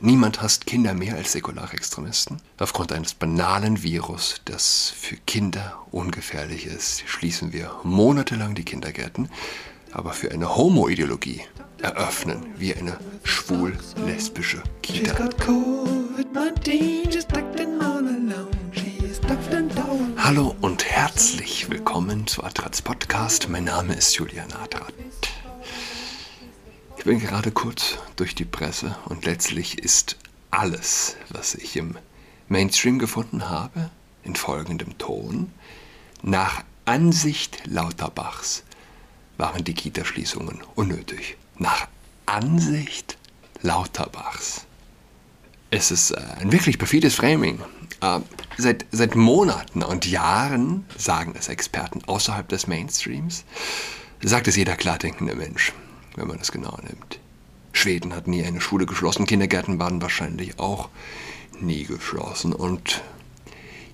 Niemand hasst Kinder mehr als säkulare Extremisten. Aufgrund eines banalen Virus, das für Kinder ungefährlich ist, schließen wir monatelang die Kindergärten. Aber für eine Homo-Ideologie eröffnen wir eine schwul-lesbische Kita. Hallo und herzlich willkommen zu Adrats Podcast. Mein Name ist Julian Adrat. Ich bin gerade kurz durch die Presse und letztlich ist alles, was ich im Mainstream gefunden habe, in folgendem Ton. Nach Ansicht Lauterbachs waren die Kita-Schließungen unnötig. Nach Ansicht Lauterbachs. Es ist äh, ein wirklich perfides Framing. Äh, seit, seit Monaten und Jahren sagen es Experten außerhalb des Mainstreams, sagt es jeder klardenkende Mensch wenn man es genau nimmt. Schweden hat nie eine Schule geschlossen, Kindergärten waren wahrscheinlich auch nie geschlossen. Und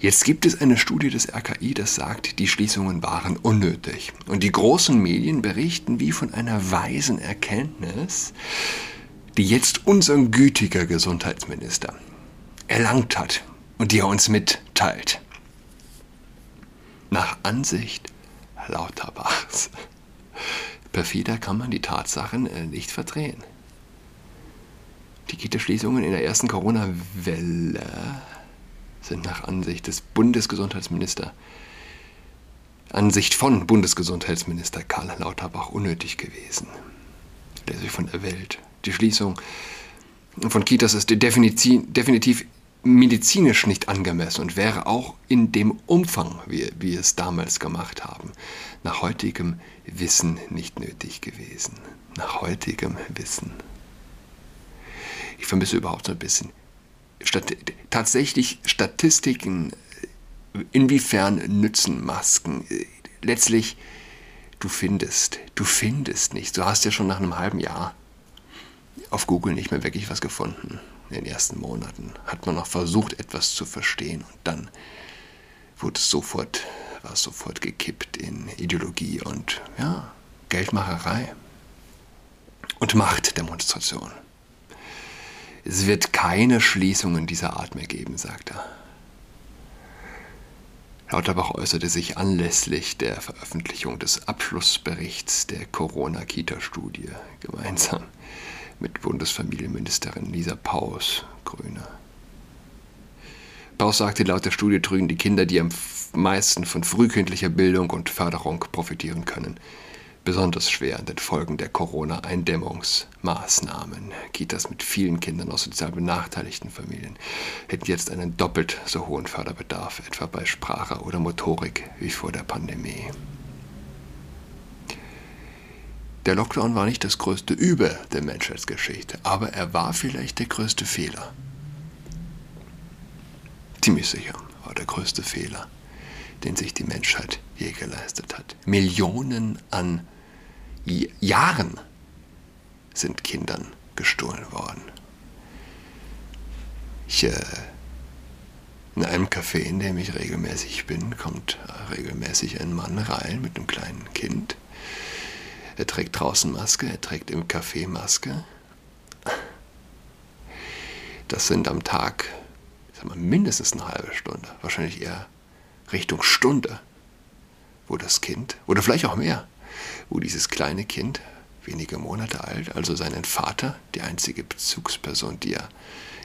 jetzt gibt es eine Studie des RKI, das sagt, die Schließungen waren unnötig. Und die großen Medien berichten wie von einer weisen Erkenntnis, die jetzt unser gütiger Gesundheitsminister erlangt hat und die er uns mitteilt. Nach Ansicht Lauterbachs Perfider kann man die Tatsachen äh, nicht verdrehen. Die Kita-Schließungen in der ersten Corona-Welle sind nach Ansicht des Bundesgesundheitsministers, Ansicht von Bundesgesundheitsminister Karl Lauterbach unnötig gewesen. Der sich von der Welt. Die Schließung von Kitas ist definitiv medizinisch nicht angemessen und wäre auch in dem Umfang, wie wir es damals gemacht haben, nach heutigem Wissen nicht nötig gewesen. Nach heutigem Wissen. Ich vermisse überhaupt so ein bisschen Stat tatsächlich Statistiken, inwiefern nützen Masken. Letztlich, du findest, du findest nichts. Du hast ja schon nach einem halben Jahr auf Google nicht mehr wirklich was gefunden in den ersten Monaten hat man noch versucht, etwas zu verstehen und dann wurde es sofort, war es sofort gekippt in Ideologie und ja, Geldmacherei und Machtdemonstration. Es wird keine Schließungen dieser Art mehr geben, sagt er. Lauterbach äußerte sich anlässlich der Veröffentlichung des Abschlussberichts der Corona-Kita-Studie gemeinsam mit Bundesfamilienministerin Lisa Paus, Grüne. Paus sagte, laut der Studie trügen die Kinder, die am meisten von frühkindlicher Bildung und Förderung profitieren können, besonders schwer an den Folgen der Corona-Eindämmungsmaßnahmen. Kitas mit vielen Kindern aus sozial benachteiligten Familien hätten jetzt einen doppelt so hohen Förderbedarf, etwa bei Sprache oder Motorik, wie vor der Pandemie. Der Lockdown war nicht das größte Übel der Menschheitsgeschichte, aber er war vielleicht der größte Fehler. Ziemlich sicher war der größte Fehler, den sich die Menschheit je geleistet hat. Millionen an Jahren sind Kindern gestohlen worden. Ich, äh, in einem Café, in dem ich regelmäßig bin, kommt regelmäßig ein Mann rein mit einem kleinen Kind er trägt draußen Maske, er trägt im Café Maske. Das sind am Tag sag mal, mindestens eine halbe Stunde, wahrscheinlich eher Richtung Stunde, wo das Kind, oder vielleicht auch mehr, wo dieses kleine Kind, wenige Monate alt, also seinen Vater, die einzige Bezugsperson, die er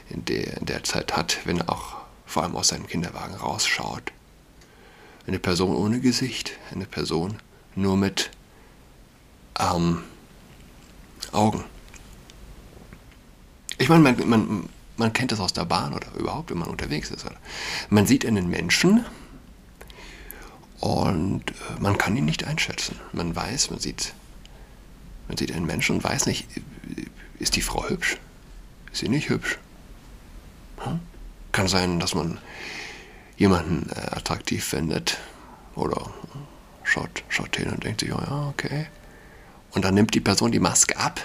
in der, in der Zeit hat, wenn er auch vor allem aus seinem Kinderwagen rausschaut. Eine Person ohne Gesicht, eine Person nur mit ähm, Augen. Ich meine, man, man, man kennt das aus der Bahn oder überhaupt, wenn man unterwegs ist. Oder? Man sieht einen Menschen und äh, man kann ihn nicht einschätzen. Man weiß, man sieht, man sieht einen Menschen und weiß nicht, ist die Frau hübsch? Ist sie nicht hübsch? Hm? Kann sein, dass man jemanden äh, attraktiv findet oder schaut, schaut hin und denkt sich, oh ja, okay. Und dann nimmt die Person die Maske ab.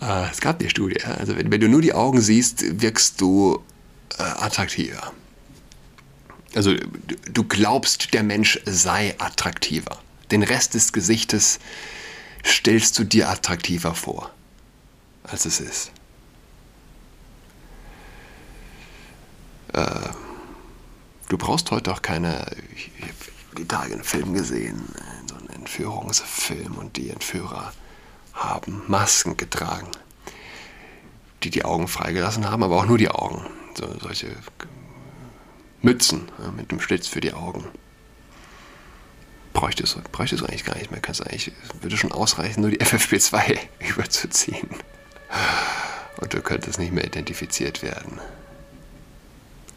Äh, es gab die Studie. Also wenn, wenn, du nur die Augen siehst, wirkst du äh, attraktiver. Also du, glaubst, der Mensch sei attraktiver. Den Rest des Gesichtes stellst du dir attraktiver vor. als es ist. Äh, du brauchst heute auch keine, ich, ich habe die Tage einen Film gesehen, einen Entführungsfilm und die Entführer haben Masken getragen, die die Augen freigelassen haben, aber auch nur die Augen. So, solche Mützen ja, mit dem Schlitz für die Augen. Bräuchtest du eigentlich gar nicht mehr. Kannst eigentlich, würde schon ausreichen, nur die FFP2 überzuziehen. Und du könntest nicht mehr identifiziert werden.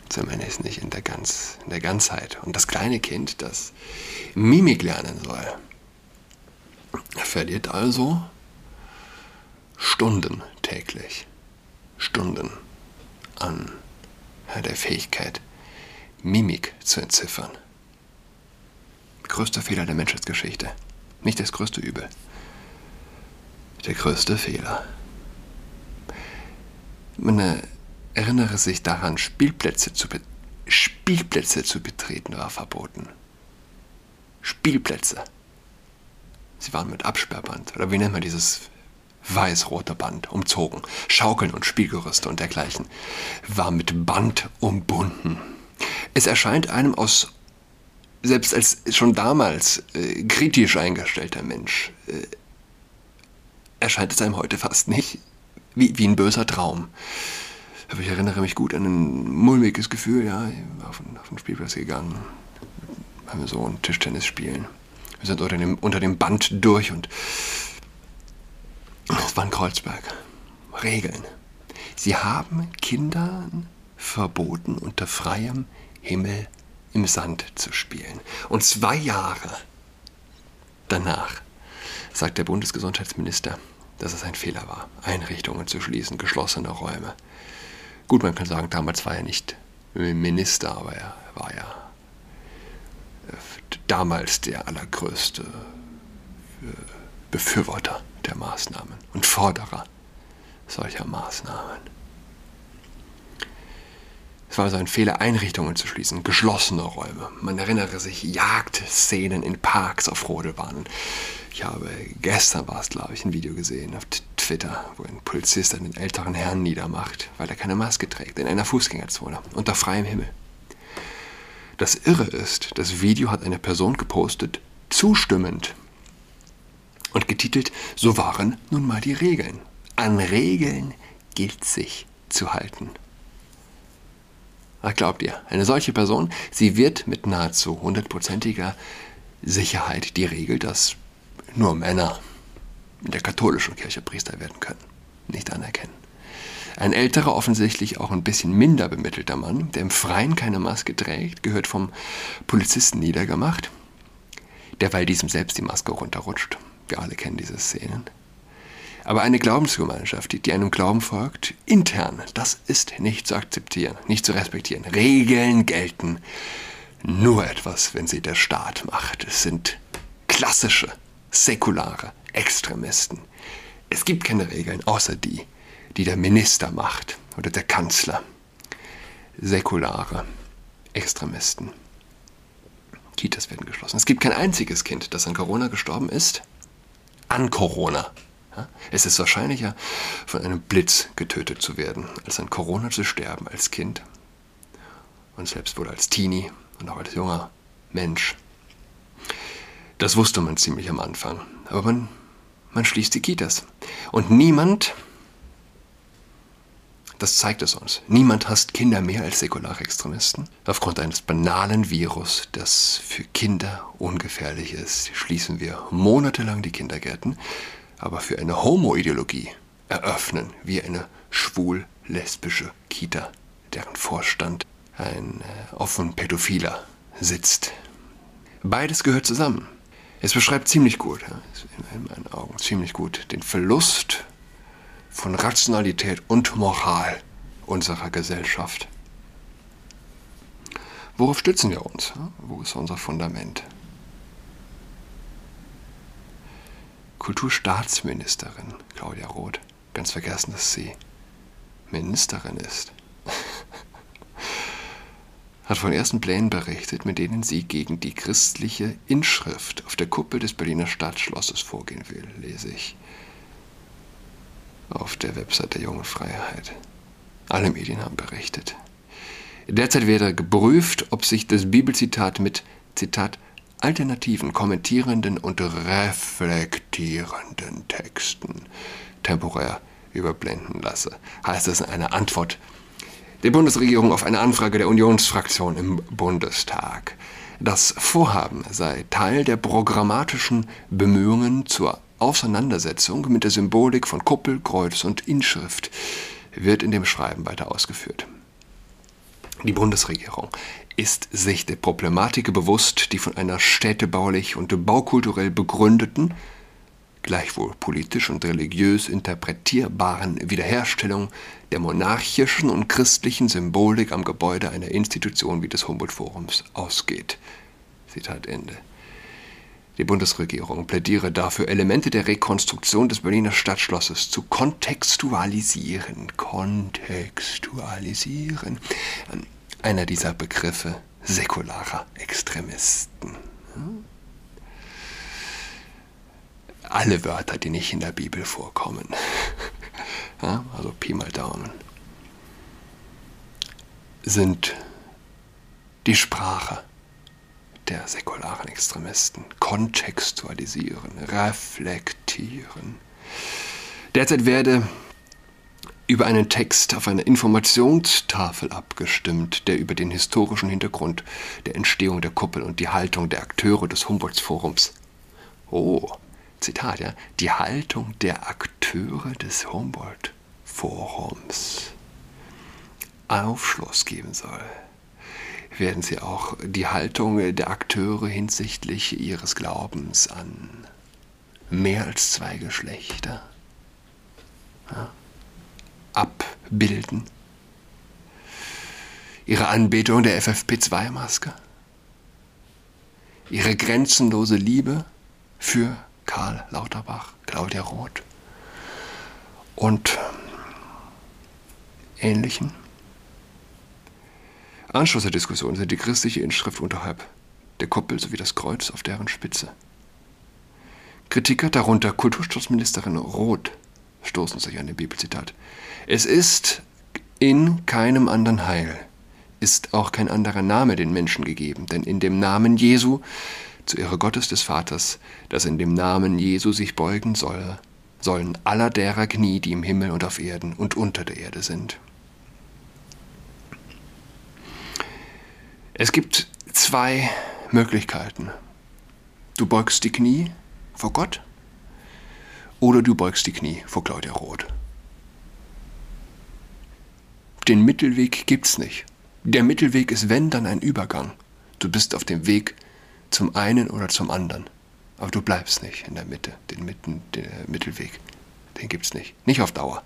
Zumindest nicht in der, ganz, in der Ganzheit. Und das kleine Kind, das Mimik lernen soll, verliert also Stunden täglich. Stunden an der Fähigkeit, Mimik zu entziffern. Größter Fehler der Menschheitsgeschichte. Nicht das größte Übel. Der größte Fehler. Man äh, erinnere sich daran, Spielplätze zu, Spielplätze zu betreten war verboten. Spielplätze. Sie waren mit Absperrband, oder wie nennt man dieses weiß-rote Band, umzogen. Schaukeln und Spielgerüste und dergleichen war mit Band umbunden. Es erscheint einem aus, selbst als schon damals äh, kritisch eingestellter Mensch, äh, erscheint es einem heute fast nicht wie, wie ein böser Traum. Aber ich erinnere mich gut an ein mulmiges Gefühl, ja, auf, auf den Spielplatz gegangen, haben wir so ein Tischtennis spielen. Wir sind unter dem, unter dem Band durch und es war in Kreuzberg. Regeln. Sie haben Kindern verboten, unter freiem Himmel im Sand zu spielen. Und zwei Jahre danach sagt der Bundesgesundheitsminister, dass es ein Fehler war, Einrichtungen zu schließen, geschlossene Räume. Gut, man kann sagen, damals war er nicht Minister, aber er war ja damals der allergrößte äh, Befürworter der Maßnahmen und Forderer solcher Maßnahmen. Es war also ein Fehler, Einrichtungen zu schließen, geschlossene Räume. Man erinnere sich Jagdszenen in Parks auf Rodelbahnen. Ich habe gestern war es, glaube ich, ein Video gesehen auf Twitter, wo ein Polizist einen älteren Herrn niedermacht, weil er keine Maske trägt, in einer Fußgängerzone, unter freiem Himmel. Das Irre ist, das Video hat eine Person gepostet, zustimmend und getitelt So waren nun mal die Regeln. An Regeln gilt sich zu halten. Ach, glaubt ihr, eine solche Person, sie wird mit nahezu hundertprozentiger Sicherheit die Regel, dass nur Männer in der katholischen Kirche Priester werden können, nicht anerkennen. Ein älterer, offensichtlich auch ein bisschen minder bemittelter Mann, der im Freien keine Maske trägt, gehört vom Polizisten niedergemacht, derweil diesem selbst die Maske runterrutscht wir alle kennen diese Szenen. Aber eine Glaubensgemeinschaft, die einem Glauben folgt, intern, das ist nicht zu akzeptieren, nicht zu respektieren. Regeln gelten nur etwas, wenn sie der Staat macht. Es sind klassische, säkulare Extremisten. Es gibt keine Regeln außer die, die der Minister macht oder der Kanzler. Säkulare Extremisten. Kitas werden geschlossen. Es gibt kein einziges Kind, das an Corona gestorben ist an Corona. Es ist wahrscheinlicher, von einem Blitz getötet zu werden, als an Corona zu sterben als Kind und selbst wohl als Teenie und auch als junger Mensch. Das wusste man ziemlich am Anfang, aber man, man schließt die Kitas. Und niemand, das zeigt es uns, niemand hasst Kinder mehr als säkulare Extremisten. Aufgrund eines banalen Virus, das für Kinder ungefährlich ist, schließen wir monatelang die Kindergärten, aber für eine Homo-Ideologie eröffnen wir eine schwul-lesbische Kita, deren Vorstand ein äh, offen Pädophiler sitzt. Beides gehört zusammen. Es beschreibt ziemlich gut, in meinen Augen ziemlich gut, den Verlust von Rationalität und Moral unserer Gesellschaft. Worauf stützen wir uns? Wo ist unser Fundament? Kulturstaatsministerin Claudia Roth, ganz vergessen, dass sie Ministerin ist, hat von ersten Plänen berichtet, mit denen sie gegen die christliche Inschrift auf der Kuppel des Berliner Stadtschlosses vorgehen will, lese ich. Auf der Website der Jungen Freiheit. Alle Medien haben berichtet. Derzeit werde geprüft, ob sich das Bibelzitat mit, Zitat, alternativen, kommentierenden und reflektierenden Texten temporär überblenden lasse, heißt es in einer Antwort der Bundesregierung auf eine Anfrage der Unionsfraktion im Bundestag. Das Vorhaben sei Teil der programmatischen Bemühungen zur Auseinandersetzung mit der Symbolik von Kuppel, Kreuz und Inschrift, wird in dem Schreiben weiter ausgeführt. Die Bundesregierung ist sich der Problematik bewusst, die von einer städtebaulich und baukulturell begründeten, gleichwohl politisch und religiös interpretierbaren Wiederherstellung der monarchischen und christlichen Symbolik am Gebäude einer Institution wie des Humboldt-Forums ausgeht. Zitat Ende. Die Bundesregierung plädiere dafür, Elemente der Rekonstruktion des Berliner Stadtschlosses zu kontextualisieren. Kontextualisieren. Einer dieser Begriffe säkularer Extremisten. Alle Wörter, die nicht in der Bibel vorkommen. also Pi mal Daumen. Sind die Sprache der säkularen Extremisten. Kontextualisieren, reflektieren. Derzeit werde über einen Text auf einer Informationstafel abgestimmt, der über den historischen Hintergrund der Entstehung der Kuppel und die Haltung der Akteure des Humboldt-Forums. Oh, Zitat, ja, die Haltung der Akteure des Humboldt-Forums Aufschluss geben soll werden sie auch die Haltung der Akteure hinsichtlich ihres Glaubens an mehr als zwei Geschlechter ja, abbilden. Ihre Anbetung der FFP2-Maske, ihre grenzenlose Liebe für Karl Lauterbach, Claudia Roth und ähnlichen. Anschluss der Diskussion sind die christliche Inschrift unterhalb der Kuppel sowie das Kreuz auf deren Spitze. Kritiker, darunter Kulturstaatsministerin Roth, stoßen sich an dem Bibelzitat. Es ist in keinem anderen Heil, ist auch kein anderer Name den Menschen gegeben, denn in dem Namen Jesu, zu Ehre Gottes des Vaters, dass in dem Namen Jesu sich beugen soll, sollen aller derer Knie, die im Himmel und auf Erden und unter der Erde sind. Es gibt zwei Möglichkeiten. Du beugst die Knie vor Gott oder du beugst die Knie vor Claudia Roth. Den Mittelweg gibt's nicht. Der Mittelweg ist, wenn, dann ein Übergang. Du bist auf dem Weg zum einen oder zum anderen. Aber du bleibst nicht in der Mitte. Den, Mitten, den Mittelweg, den gibt's nicht. Nicht auf Dauer.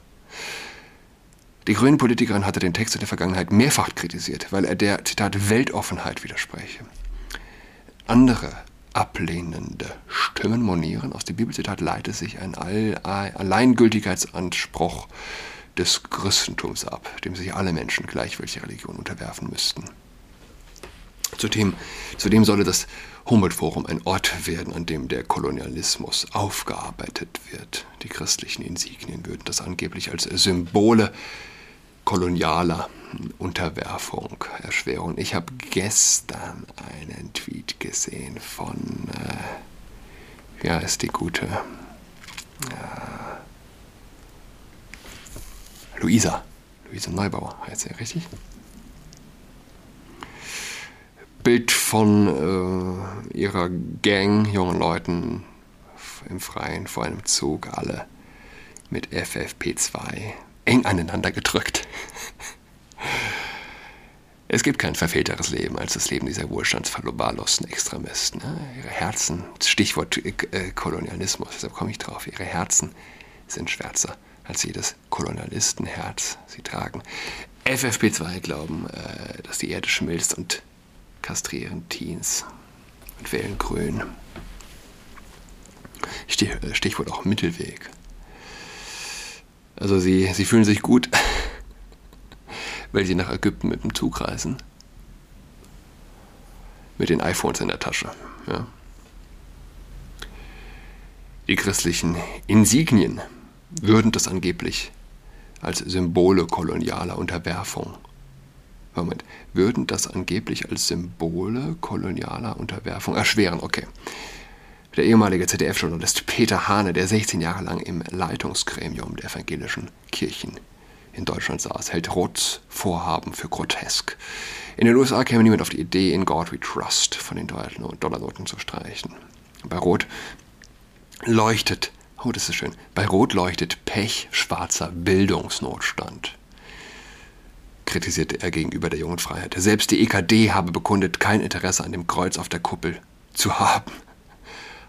Die Grünen-Politikerin hatte den Text in der Vergangenheit mehrfach kritisiert, weil er der, Zitat, Weltoffenheit widerspreche. Andere ablehnende Stimmen monieren, aus dem Bibelzitat leite sich ein Alleingültigkeitsanspruch des Christentums ab, dem sich alle Menschen gleich welche Religion unterwerfen müssten. Zudem, zudem solle das Humboldt-Forum ein Ort werden, an dem der Kolonialismus aufgearbeitet wird. Die christlichen Insignien würden das angeblich als Symbole kolonialer Unterwerfung erschweren. Ich habe gestern einen Tweet gesehen von, äh, ja, ist die gute äh, Luisa. Luisa Neubauer heißt sie, richtig? Bild von äh, ihrer Gang, jungen Leuten im Freien vor einem Zug, alle mit FFP2 eng aneinander gedrückt. Es gibt kein verfehlteres Leben als das Leben dieser wohlstandsverlobarlosten Extremisten. Ihre Herzen, Stichwort äh, Kolonialismus, deshalb komme ich drauf, ihre Herzen sind schwärzer als jedes Kolonialistenherz. Sie tragen FFP2, glauben, äh, dass die Erde schmilzt und kastrieren Teens und wählen Grün. Stichwort auch Mittelweg. Also sie, sie fühlen sich gut, weil sie nach Ägypten mit dem Zug reisen. Mit den iPhones in der Tasche. Ja. Die christlichen Insignien würden das angeblich als Symbole kolonialer Unterwerfung. Moment, würden das angeblich als Symbole kolonialer Unterwerfung erschweren. Okay. Der ehemalige ZDF-Journalist Peter Hane, der 16 Jahre lang im Leitungsgremium der evangelischen Kirchen in Deutschland saß, hält Roths Vorhaben für grotesk. In den USA käme niemand auf die Idee, in God we Trust von den Dollarnoten zu streichen. Bei Roth leuchtet, oh, das ist schön, bei Rot leuchtet pechschwarzer Bildungsnotstand, kritisierte er gegenüber der jungen Freiheit. Selbst die EKD habe bekundet, kein Interesse an dem Kreuz auf der Kuppel zu haben.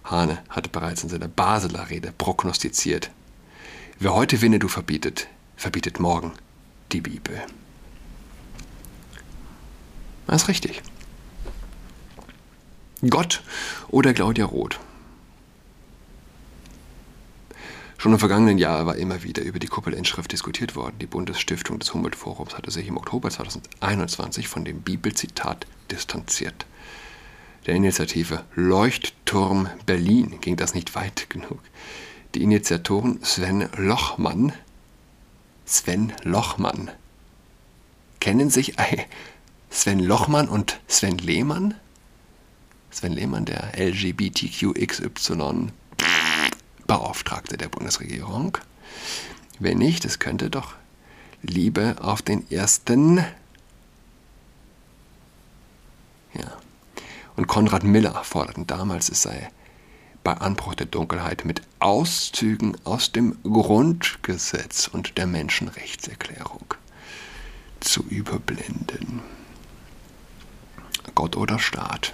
Hane hatte bereits in seiner Basler Rede prognostiziert. Wer heute Winnetou verbietet, verbietet morgen die Bibel. Das ist richtig. Gott oder Claudia Roth. Schon im vergangenen Jahr war immer wieder über die Kuppelinschrift diskutiert worden. Die Bundesstiftung des Humboldt-Forums hatte sich im Oktober 2021 von dem Bibelzitat distanziert. Der Initiative Leuchtturm Berlin ging das nicht weit genug. Die Initiatoren Sven Lochmann, Sven Lochmann, kennen sich Sven Lochmann und Sven Lehmann? Sven Lehmann, der LGBTQXY Beauftragte der Bundesregierung. Wenn nicht, es könnte doch Liebe auf den ersten. Ja. Und Konrad Miller forderten damals, es sei bei Anbruch der Dunkelheit mit Auszügen aus dem Grundgesetz und der Menschenrechtserklärung zu überblenden. Gott oder Staat.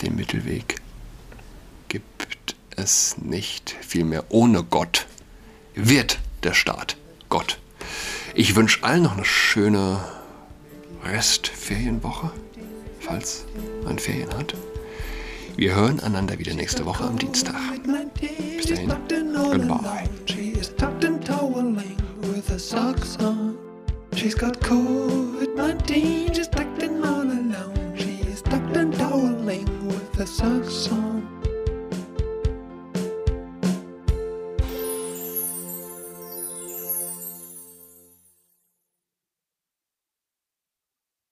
Den Mittelweg gibt es nicht. Vielmehr ohne Gott wird der Staat Gott. Ich wünsche allen noch eine schöne Restferienwoche, falls man Ferien hat. Wir hören einander wieder nächste Woche am Dienstag. Bis dahin, goodbye. She's got COVID-19, she's tucked and toweling with a socks on.